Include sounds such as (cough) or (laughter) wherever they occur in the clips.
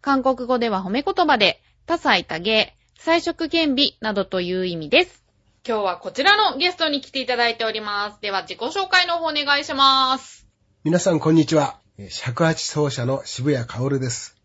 韓国語では褒め言葉で、多彩多芸、彩色兼美などという意味です。今日はこちらのゲストに来ていただいております。では自己紹介の方お願いします。皆さん、こんにちは。えー尺八奏者の渋谷薫です。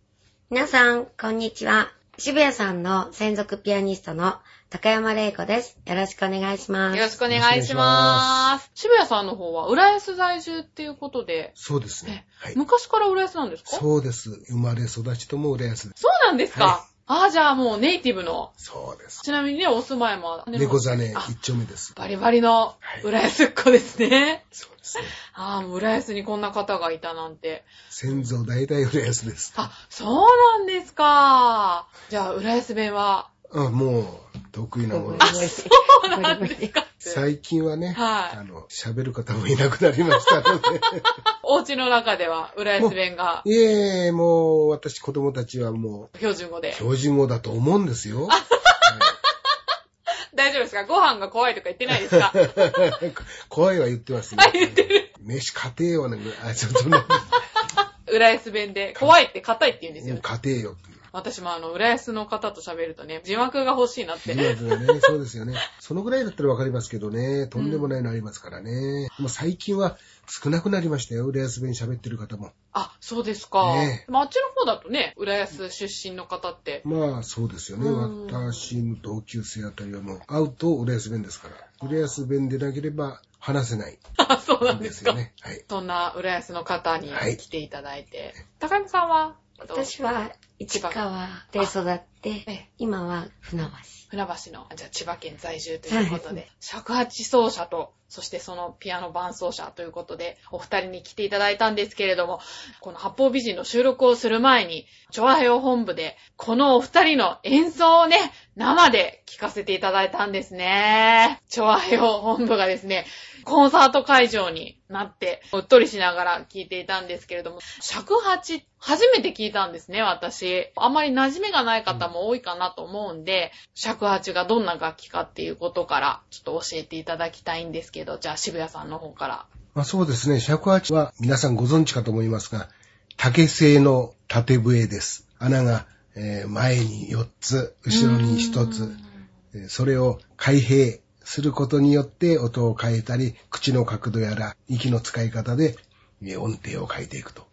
皆さん、こんにちは。渋谷さんの専属ピアニストの高山玲子です。よろしくお願いします。よろしくお願いします。渋谷さんの方は浦安在住っていうことで、そうですね。はい。昔から浦安なんですか？そうです。生まれ育ちとも浦安です。そうなんですか、はああ、じゃあもうネイティブの。そうです。ちなみにね、お住まいも。猫座ねあ一丁目です。バリバリのはい浦安っ子ですね。そうですね。ああ、もう浦安にこんな方がいたなんて。先祖代々浦安です。あ、そうなんですか。じゃあ、浦安弁は？あもう、得意なものあです。そうなんですか。最近はね、はいあの、喋る方もいなくなりましたので。(laughs) お家の中では浦安弁がいえいえ、もう、私子供たちはも標準語でう、。標準語だと思うんですよ。大丈夫ですか？ご飯が怖いとか言ってないですか？は (laughs) い怖いは言ってますね。あ言ってる。飯家庭よね。あ、ちょっとね。(laughs) 浦安弁で、怖いって硬いって言うんですよね。家庭よ。私もあの、浦安の方と喋るとね、字幕が欲しいなって。字幕がね、そうですよね。そのぐらいだったらわかりますけどね、とんでもないのありますからね。でも最近は少なくなりましたよ、浦安弁喋ってる方も。あ、そうですか。ねえでもあっちの方だとね、浦安出身の方って。まあ、そうですよね。うん私の同級生あたりはもう、会うと浦安弁ですから。浦安弁でなければ話せない (laughs) あ、そうなんんですすよね。はい。そんな浦安の方にはい来ていただいて。高山さんは？私は市川で育っえてえ、今は船橋。船橋の、じゃあ千葉県在住ということで、尺八奏者と、そしてそのピアノ伴奏者ということで、お二人に来ていただいたんですけれども、この八方美人の収録をする前に、チョアヘオ本部で、このお二人の演奏をね、生で聴かせていただいたんですね。チョアヘオ本部がですね、コンサート会場になって、うっとりしながら聴いていたんですけれども、尺八、初めて聞いたんですね、私。あんまり馴染みがない方も多いかなと思うんで、尺八がどんな楽器かっていうことから、ちょっと教えていただきたいんですけど、じゃあ渋谷さんの方から。まあそうですね、尺八は皆さんご存知かと思いますが、竹製の縦笛です。穴が、えー前に4つ、後ろに1つ。えーそれを開閉することによって音を変えたり、口の角度やら息の使い方でえー音程を変えていくと。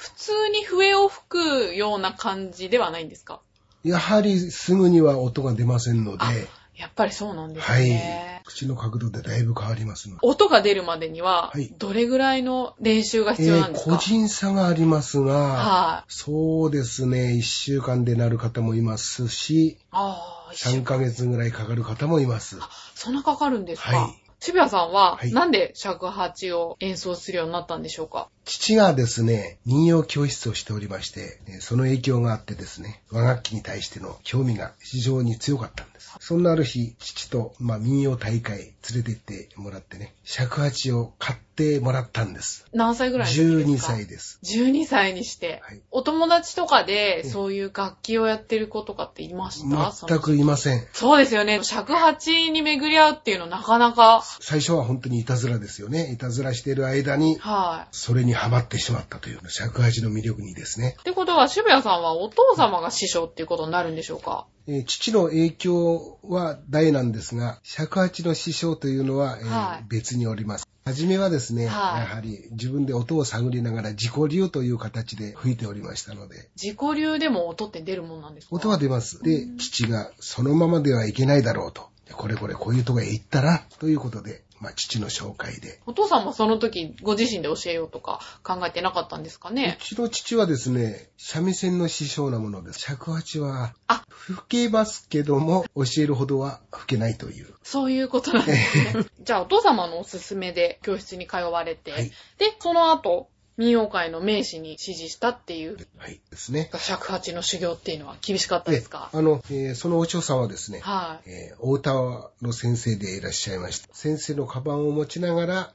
普通に笛を吹くような感じではないんですか？やはりすぐには音が出ませんので、あやっぱりそうなんですはい。ね。。口の角度でだいぶ変わりますので。音が出るまでにははい、どれぐらいの練習がえー必要なんですか、個人差がありますが、はい。そうですね、1週間でなる方もいますし、ああ、3ヶ月ぐらいかかる方もいます。そんなかかるんですか、はい。渋谷さんは、はい。なんで尺八を演奏するようになったんでしょうか？父がですね、民謡教室をしておりまして、えーその影響があってですね、和楽器に対しての興味が非常に強かったんです。そんなある日、父と、まあ、民謡大会連れて行ってもらってね、尺八を買ってもらったんです。何歳ぐらいですか？12歳です。12歳にして、はいお友達とかでえそういう楽器をやってる子とかっていました？全くいません。そうですよね。尺八に巡り合うっていうのなかなか、最初は本当にいたずらですよね。いたずらしている間に、はい。それにハマってしまったという尺八の魅力にですね。ってことは渋谷さんはお父様が師匠っていうことになるんでしょうか？えー父の影響は大なんですが、尺八の師匠というのは、えーはい別におります。初めはですね、はいやはり自分で音を探りながら自己流という形で吹いておりましたので、自己流でも音って出るもんなんですか？音は出ます。で、父がそのままではいけないだろうと。これこれこういうとこへ行ったら、ということで、まあ父の紹介で。お父さんもその時ご自身で教えようとか考えてなかったんですかね？うちの父はですね、三味線の師匠なものです。尺八はあ、吹けますけども、教えるほどは吹けないという。そういうことなんですね。(laughs) じゃあお父様のおすすめで教室に通われて、はいで、その後、民謡界の名士に指示したっていう、はい。ですね。尺八の修行っていうのは厳しかったですか？えあの、えーそのお嬢さんはですね、はい。えーお歌の先生でいらっしゃいました。先生のカバンを持ちながら、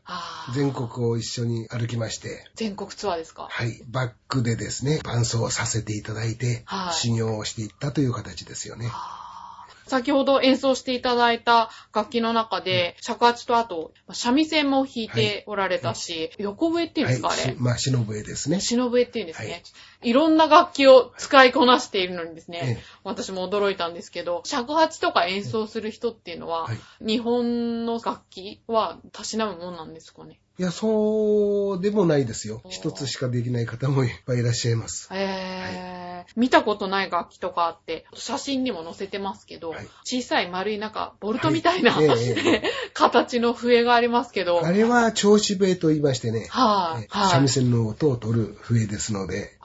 全国を一緒に歩きまして、全国ツアーですか？はい、バックでですね、伴奏をさせていただいて、はい修行をしていったという形ですよね。先ほど演奏していただいた楽器の中で、尺八とあと、まあ三味線も弾いておられたし、横笛っていうんですか、はい、あれ？し。まあ、忍笛ですね。篠笛っていうんですね、はいい。ろんな楽器を使いこなしているのにですね、ええ私も驚いたんですけど、尺八とか演奏する人っていうのは、はい日本の楽器はたしなむもんなんですかね？いや、そうでもないですよ一つしかできない方もいっぱいいらっしゃいます。えー見たことない楽器とかあって、写真にも載せてますけど、はい。小さい丸いなんか、ボルトみたいな、はい。(laughs) 形の笛がありますけど、あれは調子笛と言いましてね。三味線の音を取る笛ですので、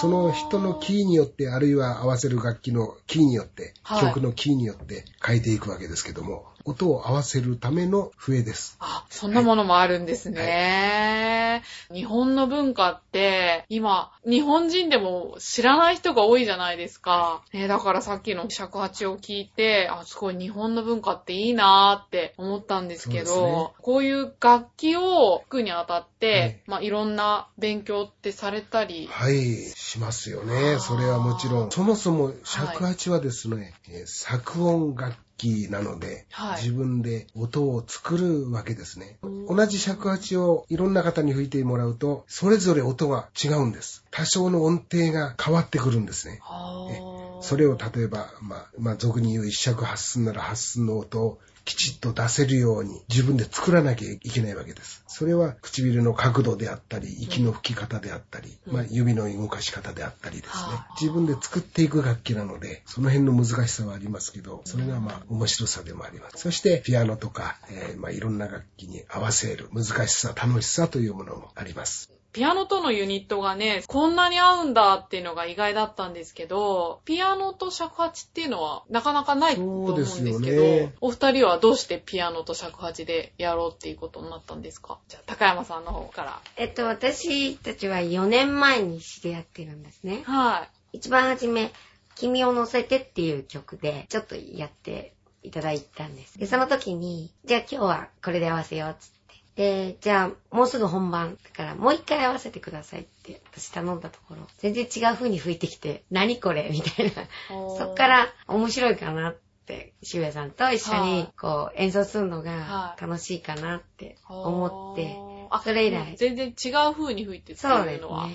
その人のキーによって、あるいは合わせる楽器のキーによって、はい。曲のキーによって変えていくわけですけども、音を合わせるための笛です。あ、そんなものもあるんですね。日本の文化って、今、日本人でも知らない人が多いじゃないですか。ね、だからさっきの尺八を聞いて、あ、すごい日本の文化っていいなーって思ったんですけど、ねこういう楽器を吹くにあたって、はいまあ、いろんな勉強ってされたり、はい、しますよね。それはもちろん。そもそも尺八はですね、えー作音楽器なので、はい自分で音を作るわけですね。うん同じ尺八をいろんな方に吹いてもらうと、それぞれ音が違うんです。多少の音程が変わってくるんですね。それを例えば、まあ、まあ、俗に言う一尺八寸なら八寸の音をきちっと出せるように自分で作らなきゃいけないわけです。それは唇の角度であったり、息の吹き方であったり、うんまあ、指の動かし方であったりですねはあ。自分で作っていく楽器なので、その辺の難しさはありますけど、それがまあ、面白さでもあります。そして、ピアノとか、えーまあ、いろんな楽器に合わせる難しさ、楽しさというものもあります。ピアノとのユニットがね、こんなに合うんだっていうのが意外だったんですけど、ピアノと尺八っていうのはなかなかないと思うんですけど、ねお二人はどうしてピアノと尺八でやろうっていうことになったんですか？じゃあ、高山さんの方から。えっと、私たちは4年前に知り合ってるんですね。はい。一番初め、君を乗せてっていう曲で、ちょっとやっていただいたんです。で、その時に、じゃあ今日はこれで合わせようっつって。で、じゃあもうすぐ本番だからもう一回合わせてくださいって私頼んだところ、全然違う風に吹いてきて、何これみたいな。そっか、ら面白いかなって、渋谷さんと一緒にこう演奏するのがはい。楽しいかなって思って、あそれ以来。全然違う風に吹いてってそうですいうのは、ね。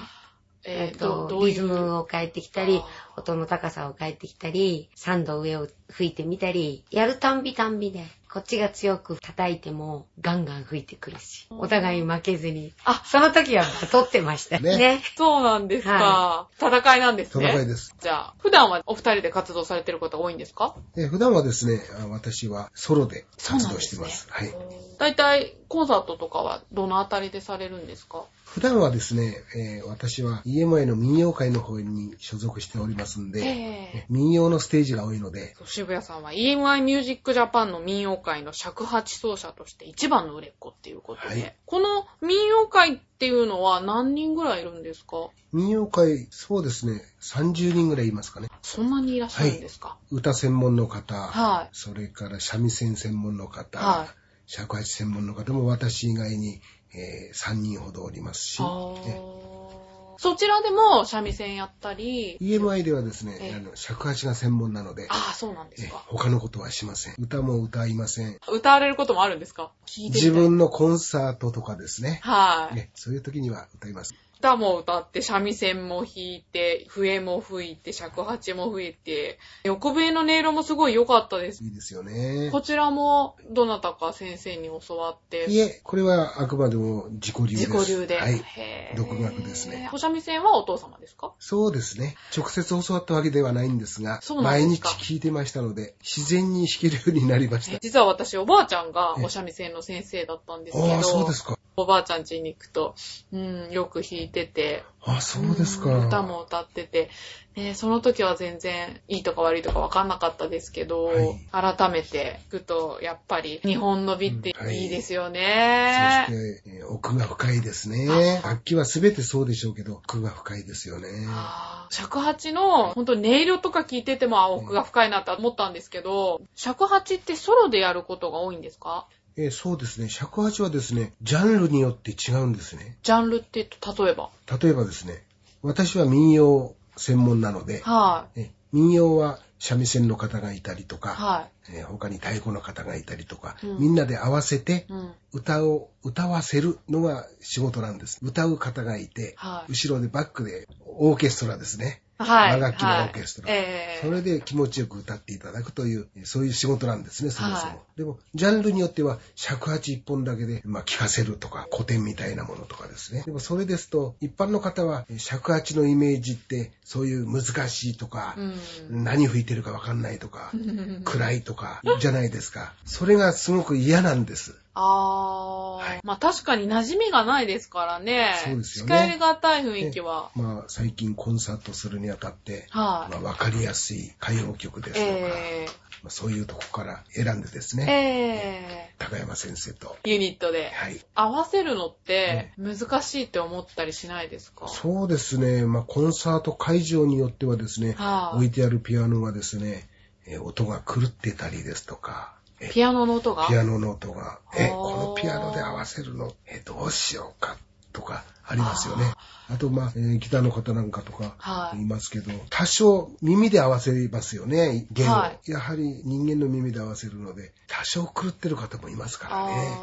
えっと、どどういう？リズムを変えてきたりあ、音の高さを変えてきたり、3度上を吹いてみたり、やるたんびたんびで、こっちが強く叩いてもガンガン吹いてくるし、お互い負けずに。あその時は取ってましたね。ねそうなんですか、は戦いなんですね。戦いです。じゃあ、普段はお二人で活動されてることが多いんですか？えー普段はですね、あ私はソロで活動してます。そうなんはい。大体、コンサートとかはどのあたりでされるんですか？普段はですね、えー私は EMI の民謡会の方に所属しておりますんで、え民謡のステージが多いので、渋谷さんは EMI ミュージックジャパンの民謡界の尺八奏者として一番の売れっ子っていうことで、はい。この民謡界っていうのは何人ぐらいいるんですか？民謡会、そうですね、30人ぐらいいますかね。そんなにいらっしゃるんですか？歌専門の方、はい。それから三味線専門の方、はい。尺八専門の方も私以外に、え3人ほどおりますし、そちらでも三味線やったり、EMI ではですね、ええあの尺八が専門なので、ああ、そうなんですえか。他のことはしません。歌も歌いません。歌われることもあるんですか？自分のコンサートとかですね。はい。ねそういう時には歌います。歌も歌って、三味線も弾いて、笛も吹いて、尺八も吹いて、横笛の音色もすごい良かったです。いいですよね。こちらも、どなたか先生に教わって、いえ、これはあくまでも自己流です。自己流で。はい。独学ですねお三味線はお父様ですか？そうですね。直接教わったわけではないんですが、そうなんで毎日聞いてましたので、自然に弾けるようになりました。実は私、おばあちゃんがえお三味線の先生だったんですけど、ああ、そうですか。おばあちゃん家に行くと、うん、よく弾いてて、あ、そうですか。うん歌も歌ってて、ね、その時は全然いいとか悪いとか分かんなかったですけど、はい改めて聞くと、やっぱり日本の美ってうんはいいいですよそね。して、えー奥が深いですね。楽器は全てそうでしょうけど、奥が深いですよね。尺八の、本当に音色とか聞いててもあ奥が深いなって思ったんですけど、尺八ってソロでやることが多いんですか？えーそうですね。尺八はですね、ジャンルによって違うんですね。ジャンルって例えば？例えばですね、私は民謡専門なので、はえ民謡は三味線の方がいたりとい。か、はえー他に太鼓の方がいたりとか、うんみんなで合わせて。歌を歌わせるのが仕事なんです。歌う方がいて、はい。後ろでバックでオーケストラですね。はい。和楽器のオーケストラはいええそれで気持ちよく歌っていただくという、そういう仕事なんですね、そもそも。はいでも、ジャンルによっては、尺八一本だけで、まあ、聴かせるとか、古典みたいなものとかですね。でも、それですと、一般の方は、尺八のイメージって、そういう難しいとか、うん。何吹いてるかわかんないとか、暗 (laughs) 暗いとか、じゃないですか。それがすごく嫌なんです。あー、はいまあ確かに馴染みがないですからね。そうですよね近寄りがたい雰囲気は。まあ、最近コンサートするにあたって、はい。まあ、わかりやすい歌謡曲ですとか、えまあ、そういうとこから選んでですー、ね、え高山先生と、ー、ユニットで。はい。合わせるのって難しいって思ったりしないですか？そうですね。まあ、コンサート会場によってはですね、はい置いてあるピアノがですね、えー音が狂ってたりですとか、えピアノの音が？ピアノの音が、え、このピアノで合わせるの、え、どうしようかとかありますよね。あと、まあ、えーギターの方なんかとかはい。言いますけど、多少耳で合わせますよね、弦を。はやはり人間の耳で合わせるので、多少狂ってる方もいますからね。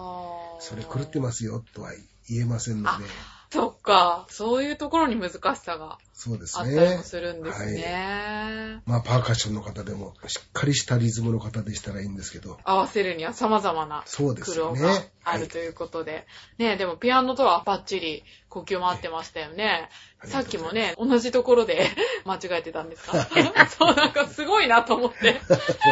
それ狂ってますよとは言えませんので、そっか。そういうところに難しさがそうですあったりねも。するんですね。まあ、パーカッションの方でも、しっかりしたリズムの方でしたらいいんですけど、合わせるには様々な。苦労があはいるということで。ねでもピアノとはバッチリ呼吸も合ってましたよね。えさっきもね、同じところで (laughs) 間違えてたんですか？(laughs) そう、なんかすごいなと思って。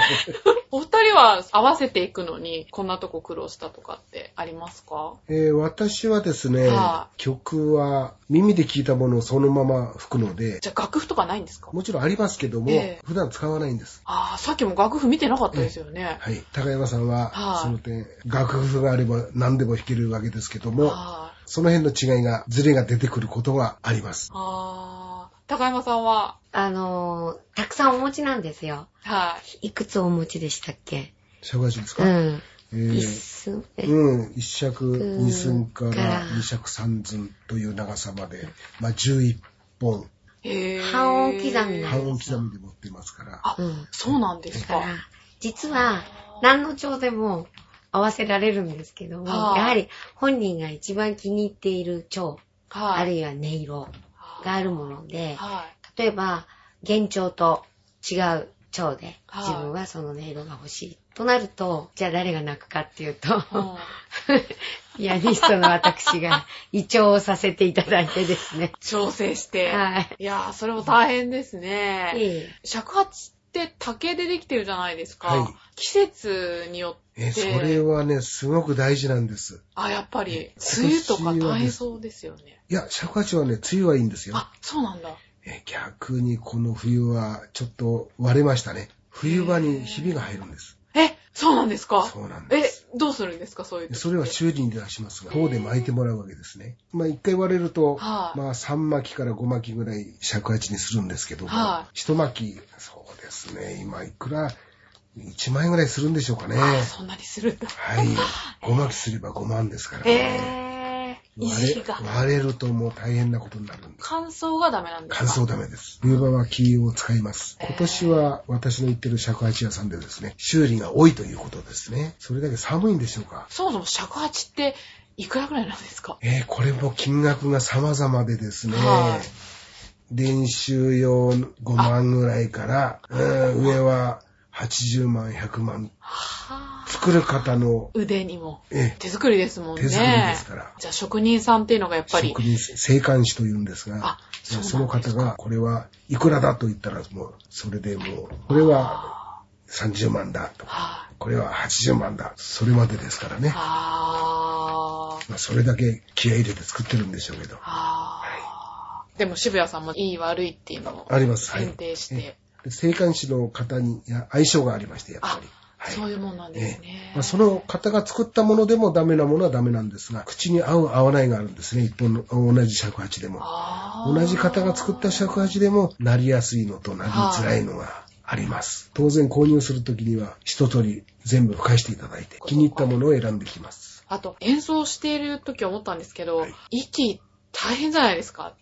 (laughs) お二人は合わせていくのに、こんなとこ苦労したとかってありますか？えー私はですね、は曲は耳で聴いたものをそのまま吹くので、じゃあ楽譜とかないんですか？もちろんありますけども、ええ普段使わないんです。ああ、さっきも楽譜見てなかったですよね。はい。高山さんは、はいその点、楽譜があれば何でも弾けるわけですけども、はい。その辺の違いが、ズレが出てくることがあります。ああ、高山さんは、あのー、たくさんお持ちなんですよ。はい。いくつお持ちでしたっけ？尺八ですか、うん。えー一寸、えうん、一尺うん二寸かからら二尺三寸という長さまで、まあ11本、半音刻みなんです半音刻みで持ってますから。あ、うん。そうなんですか。実は、何の調でも合わせられるんですけども、はあやはり本人が一番気に入っている調、はい。あるいは音色があるもので、はい。例えば、幻聴と違う調で、はい自分はその音色が欲しい。となると、じゃあ誰が泣くかっていうと、うんピアニストの私が (laughs) 胃調をさせていただいてですね。調整して。はい。いやー、それも大変ですいね。えい尺八って竹でできてるじゃないですか。はい季節によって。え、それはね、すごく大事なんです。あ、やっぱり、え梅雨とか大変そうですよね。いや、尺八はね、梅雨はいいんですよ。あ、そうなんだ。え逆にこの冬はちょっと割れましたね。冬場にひびが入るんです。え、そうなんですか？そうなんでえす。、どうするんですか？そういうそれは修理に出しますが、塔で巻いてもらうわけですね。まあ一回割れると、はいまあ3巻きから5巻きぐらい尺八にするんですけども、はい一巻き、そうですね、今いくら、1万円ぐらいするんでしょうかね。あ、そんなにするんだ。はい。(laughs) 5巻きすれば5万ですからね。えー、意割れ識が。割れるともう大変なことになるんです。乾燥がダメなんですか？乾燥ダメです。冬場は木を使います。今年は私の行ってる尺八屋さんでですね、修理が多いということですね。それだけ寒いんでしょうか？そもそも尺八っていくらぐらいなんですか？えーこれも金額が様々でですね、はい練習用5万ぐらいから、うん上は80万、100万。はぁ作る方の、腕にも。え手作りですもんね。手作りですからじゃあ職人さんっていうのがやっぱり職。人、生還師というんですがあ、その方が、これはいくらだと言ったら、もう、それでもう、これは30万だとか、はこれは80万だ。それまでですからね。あ。まあ、それだけ気合い入れて作ってるんでしょうけど。あーでも渋谷さんもいい悪いっていうのをあります。はい選。定して、えで性感師の方に相性がありまして、やっぱり。はいそういうもんなんですえね。まあ、その方が作ったものでもダメなものはダメなんですが、口に合う合わないがあるんですね。一本の同じ尺八でも。同じ方が作った尺八でも、なりやすいのとなりづらいのがあります。当然購入するときには、一通り全部吹かしていただいて、気に入ったものを選んできます。あと、演奏している時思ったんですけど、はい息大変じゃないですか。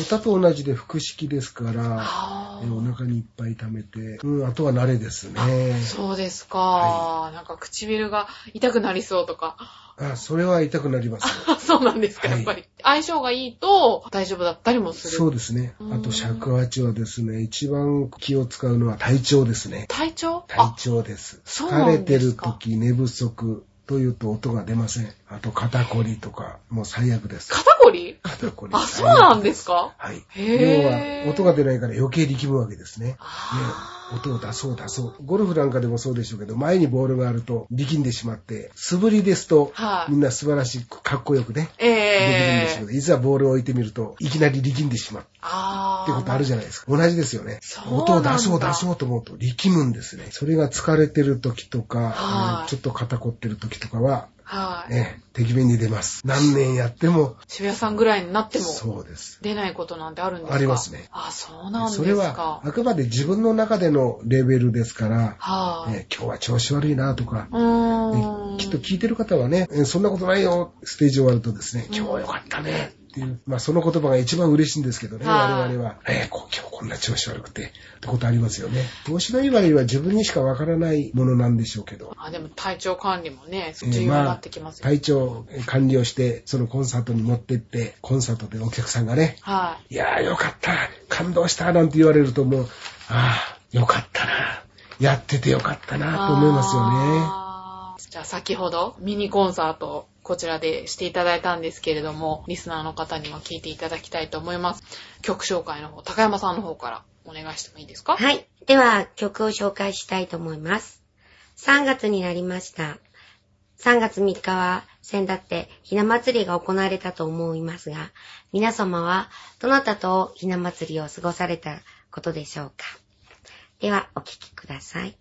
歌と同じで腹式ですから、お腹にいっぱい溜めて、うん、あとは慣れですね。そうですか、はなんか唇が痛くなりそうとか。あ、それは痛くなります。あそうなんですか、はいやっぱり。相性がいいと大丈夫だったりもする。そうですね。あと尺八はですね、一番気を使うのは体調ですね。体調？体あ、調です。疲れてる時、寝不足というと音が出ません。あと肩こりとか、もう最悪です。肩こり？肩こり。あ、そうなんですか？はい。要は、音が出ないから余計力むわけですね。ねあー音を出そう出そう。ゴルフなんかでもそうでしょうけど、前にボールがあると力んでしまって、素振りですと、はいみんな素晴らしく、かっこよくね、できるんでええすけど、いざボールを置いてみると、いきなり力んでしまうあってことあるじゃないですか。同じですよね。音を出そう出そうと思うと力むんですね。それが疲れてる時とか、はいちょっと肩こってる時とかは、はい、ね、敵面に出ます。何年やっても、渋谷さんぐらいになってもそうです。出ないことなんてあるんですか？ありますね。あ、そうなんですか。それは、あくまで自分の中でのレベルですから、はい、ね今日は調子悪いなとか。ねきっと聞いてる方はね、えそんなことないよ、ステージ終わるとですね、今日はよかったね、っていう、まあその言葉が一番嬉しいんですけどね、はい我々は、えー今日こんな調子悪くて、ってことありますよね。調子のいい悪いは自分にしかわからないものなんでしょうけど、あ、でも体調管理もね、えー重要になってきますよね。体調管理をして、そのコンサートに持ってって、コンサートでお客さんがね、はい。いやーよかった、感動した、なんて言われるともう、ああ、よかったな、やっててよかったな、と思いますよね。じゃあ先ほどミニコンサートをこちらでしていただいたんですけれども、リスナーの方にも聞いていただきたいと思います。曲紹介の方、高山さんの方からお願いしてもいいですか？はい。では、曲を紹介したいと思います。3月になりました。3月3日は、先だって、ひな祭りが行われたと思いますが、皆様は、どなたとひな祭りを過ごされたことでしょうか？では、お聴きください。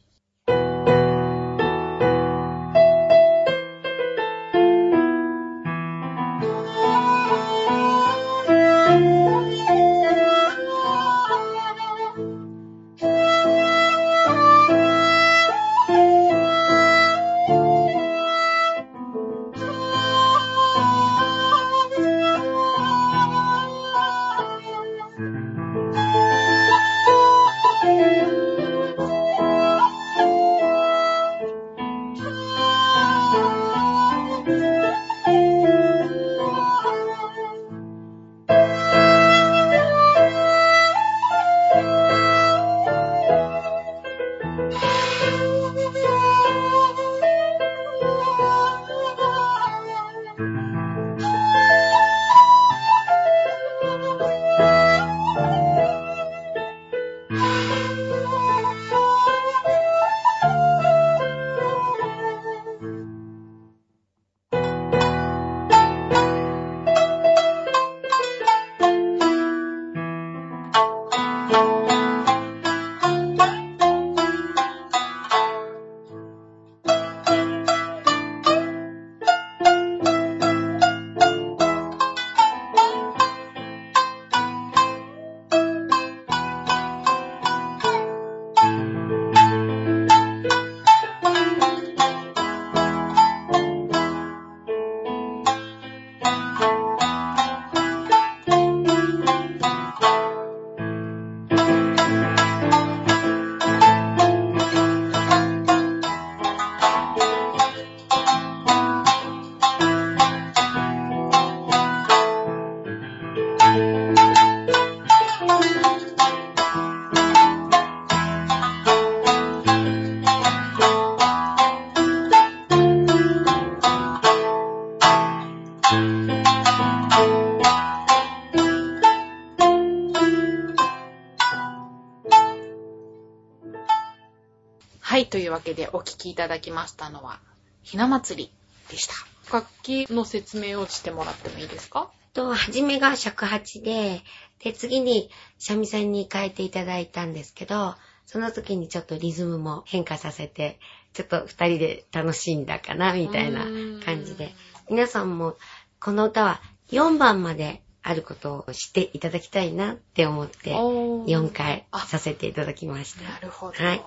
聴きいただきましたのは、ひな祭りでした。楽器の説明をしてもらってもいいですか？と、はじめが尺八で、で、次に三味線に変えていただいたんですけど、その時にちょっとリズムも変化させて、ちょっと二人で楽しんだかな、みたいな感じで。皆さんも、この歌は4番まであることを知っていただきたいなって思って、4回させていただきました。なるほど。はい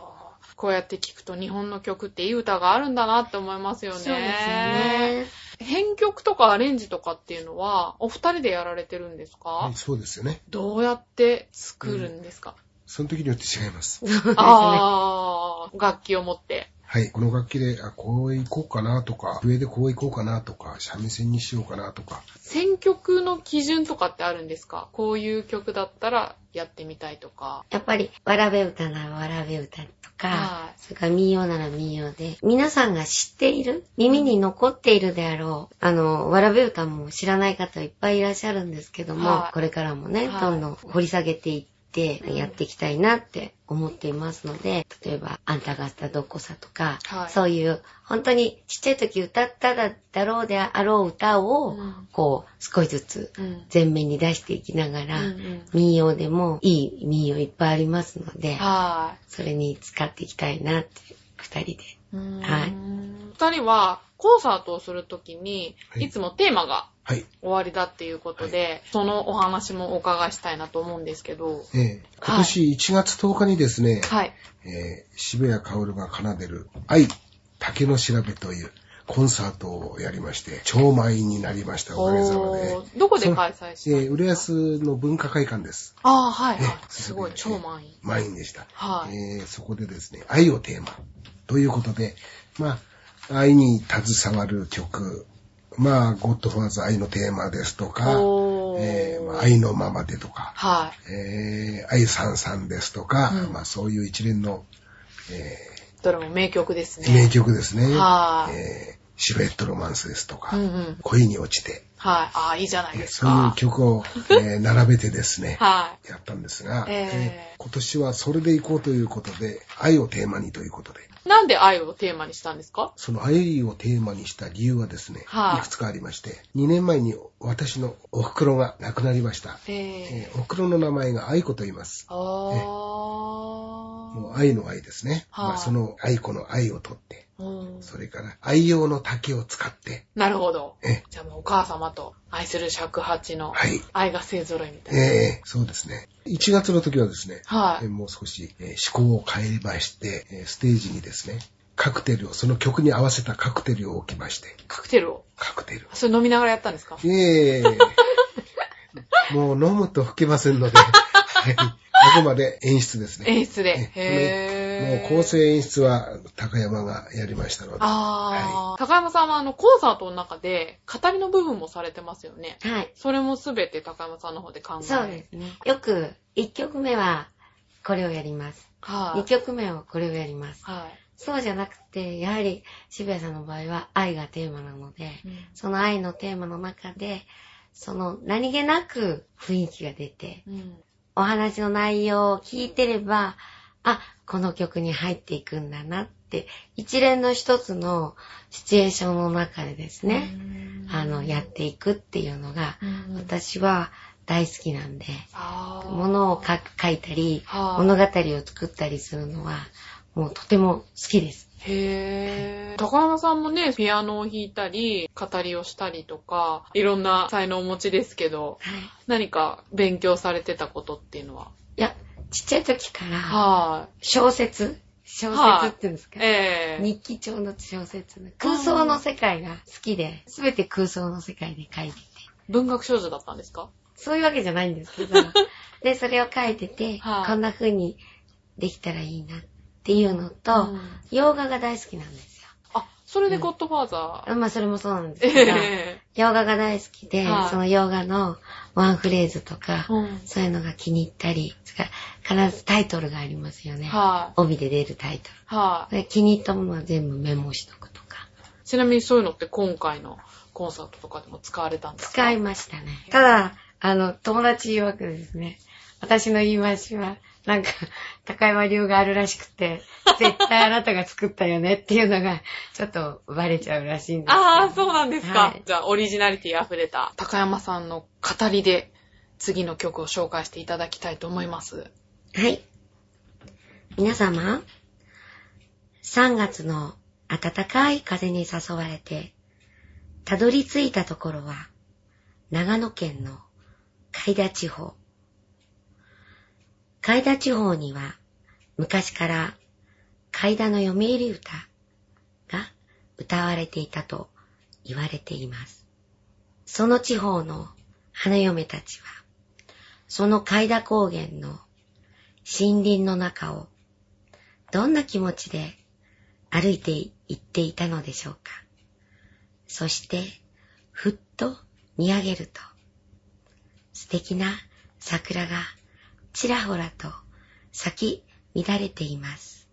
こうやって聞くと日本の曲っていい歌があるんだなって思いますよね。そうですよね。編曲とかアレンジとかっていうのは、お二人でやられてるんですか、はいそうですよね。どうやって作るんですか、その時によって違います。(laughs) あー、楽器を持って。はい。この楽器で、あ、こう行こうかなとか、上でこう行こうかなとか、三味線にしようかなとか。選曲の基準とかってあるんですか？こういう曲だったらやってみたいとか。やっぱり、わらべ歌ならわらべ歌とか、はいそれから民謡なら民謡で、皆さんが知っている、耳に残っているであろう、あの、わらべ歌も知らない方いっぱいいらっしゃるんですけども、はいこれからもね、はいどんどん掘り下げていって、やっていきたいなって思っていますので、例えば、あんたがあったどっこさとか、はい。そういう、本当にちっちゃい時歌っただろうであろう歌を、うん。こう、少しずつうん。前面に出していきながら、うんうん。民謡でもいい民謡いっぱいありますので、はそれに使っていきたいなって、二人で。はい。二人はコンサートをするときに、はい。いつもテーマがはい。終わりだっていうことで、そのお話もお伺いしたいなと思うんですけど。ええ今年1月10日にですね、はい。えー渋谷薫が奏でる愛、竹の調べというコンサートをやりまして、超満員になりました、おかげさまで。どこで開催しえー、浦安の文化会館です。ああ、はい、はいえ。すごい、超満員。満員でした。はいえーそこでですね、愛をテーマということで、まあ、愛に携わる曲、まあ、ゴッドファーザー愛のテーマですとか、えーまあ愛のままでとか、はえー愛さんさんですとか、うんまあそういう一連の、えい。どれも名曲ですー名ね。曲ですね。はいえーシルエットロマンスですとか、うんうん。恋に落ちて、はい。ああ、いいじゃないですそういうか。曲を、えー (laughs) 並べてですね、はやったんですが、えー今年はそれでいこうということで、愛をテーマにということで、い。なんで愛をテーマにしたんですか？その愛をテーマにした理由はですね、はいいくつかありまして、2年前に私のお袋が亡くなりました。えええーお袋の名前が愛子と言います。あもう愛の愛ですね。はいまあ、その愛子の愛を取って。それから愛用の竹を使って、なるほど。えじゃあもうお母様と愛する尺八のはい愛が勢揃いみたいな。えーそうですね。1月の時はですね、はいえーもう少し、えー思考を変えまして、えーステージにですね、カクテルを、その曲に合わせたカクテルを置きまして、カクテルを？カクテル。それ飲みながらやったんですか？ええ (laughs) もう飲むと吹けませんので、はいあくまで演出ですね。演出で。へー。えもう構成演出は高山がやりましたので、ああ、高山さんはあのコンサートの中で語りの部分もされてますよね。はい。それもすべて高山さんの方で考えそうですね。よく、1曲目はこれをやります。はい。2曲目はこれをやります。はい。そうじゃなくて、やはり渋谷さんの場合は愛がテーマなので、うんその愛のテーマの中で、その何気なく雰囲気が出て、うん。お話の内容を聞いてれば、あ、この曲に入っていくんだなって、一連の一つのシチュエーションの中でですね、あの、やっていくっていうのが、うん私は大好きなんで、物を書いたり、はい物語を作ったりするのは、もうとても好きです。へー。高山さんもね、ピアノを弾いたり、語りをしたりとか、いろんな才能をお持ちですけど、はい。何か勉強されてたことっていうのは？いや、ちっちゃい時から、は小説？小はい説っていうんですか、い。ええ。日記帳の小説の。空想の世界が好きで、すべて空想の世界で書いてて。文学少女だったんですか？そういうわけじゃないんですけど、(laughs) で、それを書いてて、はい。こんな風にできたらいいなっていうのと、うん。洋画が大好きなんですそれでゴッドファーザー。まあ、それもそうなんですえけど、え洋画が大好きで、はいその洋画のワンフレーズとか、うんそういうのが気に入ったり、必ずタイトルがありますよね。は帯で出るタイトル。い。はい。で気に入ったものは全部メモしとくとか。ちなみにそういうのって今回のコンサートとかでも使われたんですか？使いましたね。ただ、あの、友達曰くですね、私の言い回しは、なんか、高山流があるらしくて、(laughs) 絶対あなたが作ったよねっていうのが、ちょっとバレちゃうらしいんですけどああ、そうなんですか。はいじゃあ、オリジナリティ溢れた高山さんの語りで、次の曲を紹介していただきたいと思います。はい。皆様、3月の暖かい風に誘われて、たどり着いたところは、長野県の海田地方。海田地方には、昔から海田の読売歌が歌われていたと言われています。その地方の花嫁たちは、その海田高原の森林の中をどんな気持ちで歩いて行っていたのでしょうか。そして、ふっと見上げると、素敵な桜がちらほらと咲き乱れています。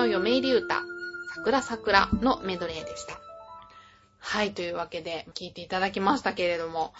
の嫁入り歌、桜桜のメドレーでした。はい、というわけで、聞いていただきましたけれども、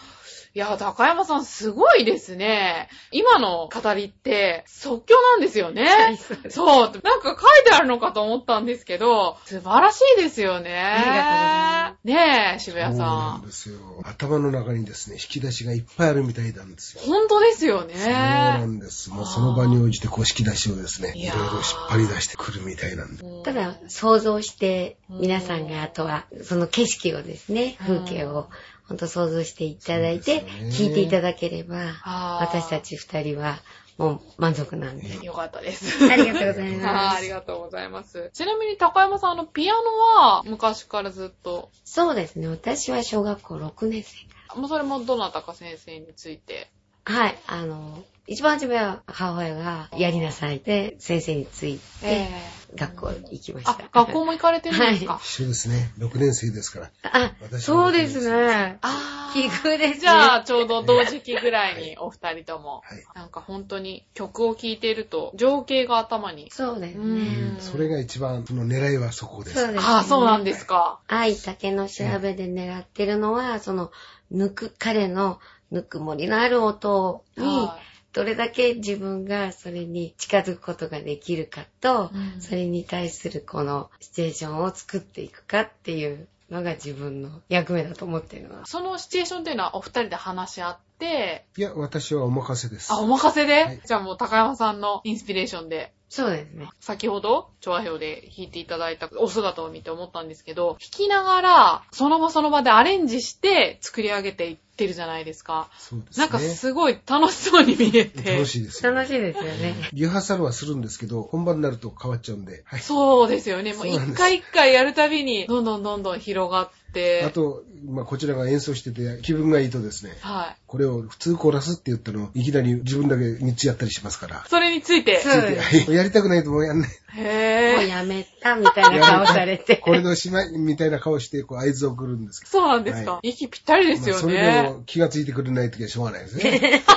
いや、高山さんすごいですね。今の語りって即興なんですよね。そう。なんか書いてあるのかと思ったんですけど、素晴らしいですよね。ありがとうございますねえ、渋谷そうなさん。んですよ。頭の中にですね、引き出しがいっぱいあるみたいなんですよ。本当ですよね。そうなんです。もうその場に応じてこう引き出しをですね、いろいろ引っ張り出してくるみたいなんで。うんただ、想像して、皆さんがあとは、その景色をですね、うん風景を、ほんと想像していただいて、聞いていただければ、私たち二人は、もう満足なんで。よかったです。ありがとうございます (laughs) はありがとうございます。ちなみに高山さん、あの、ピアノは昔からずっと、そうですね、私は小学校6年生かもうそれもどなたか先生について。ら。はい、あの、一番初めは母親がやりなさいで、先生について、え学校行きましあた。、学校も行かれてるんですか、一緒ですね。6年生ですから。あ、私そうですね。あ奇遇ですね。じゃあ、ちょうど同時期ぐらいにお二人とも、はい。なんか本当に曲を聴いていると、情景が頭に。そうですうんね。それが一番、その狙いはそこです。そうですね。ああ、そうなんですか。愛竹の調べで狙ってるのは、その、抜く、彼のぬくもりのある音に、はどれだけ自分がそれに近づくことができるかと、うん。それに対するこのシチュエーションを作っていくかっていうのが自分の役目だと思ってるの。は。そのシチュエーションっていうのはお二人で話し合って、いや、私はお任せです。あ、お任せで、はい。じゃあもう高山さんのインスピレーションで、そうですね。先ほど、調和表で弾いていただいたお姿を見て思ったんですけど、弾きながら、その場その場でアレンジして作り上げていってるじゃないですか。そうですね。なんかすごい楽しそうに見えて。楽しいですよ。楽しいですよね。リハーサルはするんですけど、本番になると変わっちゃうんで。はい。そうですよね。もう一回一回やるたびに、どんどんどんどん広がって。あと、まあ、こちらが演奏してて気分がいいとですね、はい。これを普通コーラスって言ったのをいきなり自分だけ3つやったりしますから。それについて。そうです。はいやりたくないともうやんない。へぇー。やめたみたいな顔されて。これのしまいみたいな顔して、こう合図を送るんですけそうなんですか、は息ぴったりですよまあそれでね。も気がついてくれないときはしょうがないですね。(laughs) は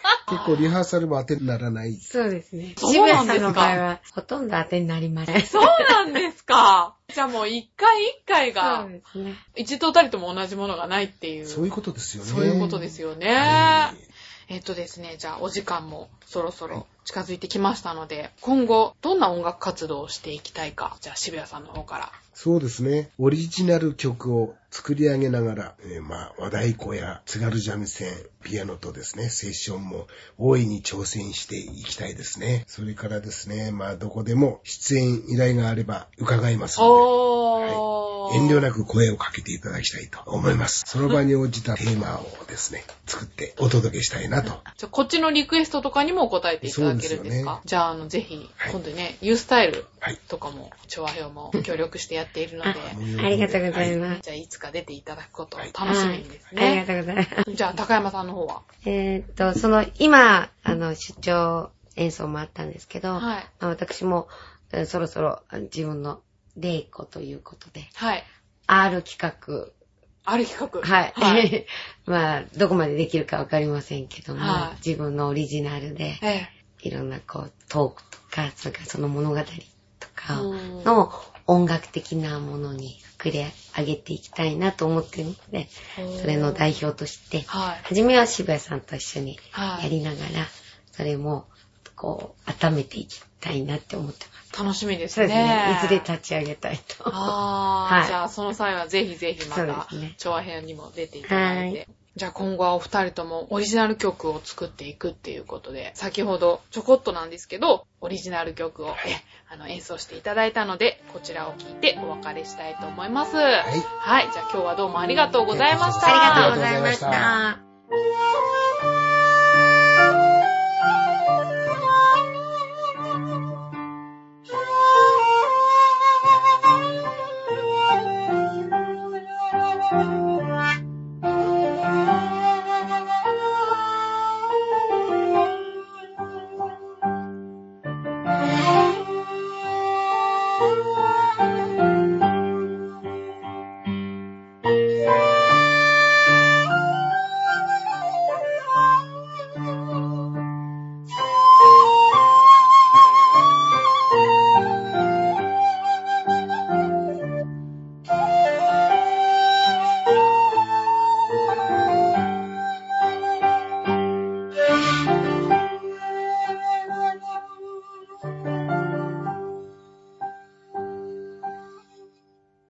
い結構リハーサルも当てにならない。そうですね。そう渋なんですか谷さんの場合は、ほとんど当てになりません。そうなんですか。じゃあもう一回一回が。一度たりとも同じものがないっていう。そういうことですよね。そういうことですよね。はいえっとですね、じゃあお時間もそろそろ近づいてきましたので、今後どんな音楽活動をしていきたいか、じゃあ渋谷さんの方から。そうですね。オリジナル曲を作り上げながら、えーまあ、和太鼓や津軽三味線、ピアノとですね、セッションも大いに挑戦していきたいですね。それからですね、まあ、どこでも出演依頼があれば伺いますのおー。で、遠慮なく声をかけていただきたいと思います。その場に応じたテーマをですね、作ってお届けしたいなと。じゃあこっちのリクエストとかにも答えていただけるんですか？ねじゃあ、あの、ぜひ、はい今度ね、ユースタイルはい。とかも、調和表も協力してやっているので、ありがとうございます。じゃあ、いつか出ていただくことをはい楽しみにですはいありね。がとうございます。じゃあ、高山さんの方は？えーっと、その、今、あの、出張演奏もあったんですけど、はい。まあ私も、えーそろそろあ自分の稽古ということで、はい。R 企画、ある企画。はい。はい。(laughs) まあ、どこまでできるかわかりませんけども、はい自分のオリジナルで、ええ。いろんなこう、トークとか、それからその物語とかうんの音楽的なものに膨れ上げていきたいなと思っているので、それの代表として、はい。はじめは渋谷さんと一緒にはいやりながら、それも、こう、温めていきたいなって思ってます。楽しみですそうね。ですね。いずれ立ち上げたいと。ああ、(laughs) はいじゃあその際はぜひぜひまた調和編にも出ていただいて。はいじゃあ今後はお二人ともオリジナル曲を作っていくっていうことで、先ほどちょこっとなんですけど、オリジナル曲を、えあの演奏していただいたので、こちらを聴いてお別れしたいと思います。はい。はい。じゃあ今日はどうもありがとうございました。ありがとうございました。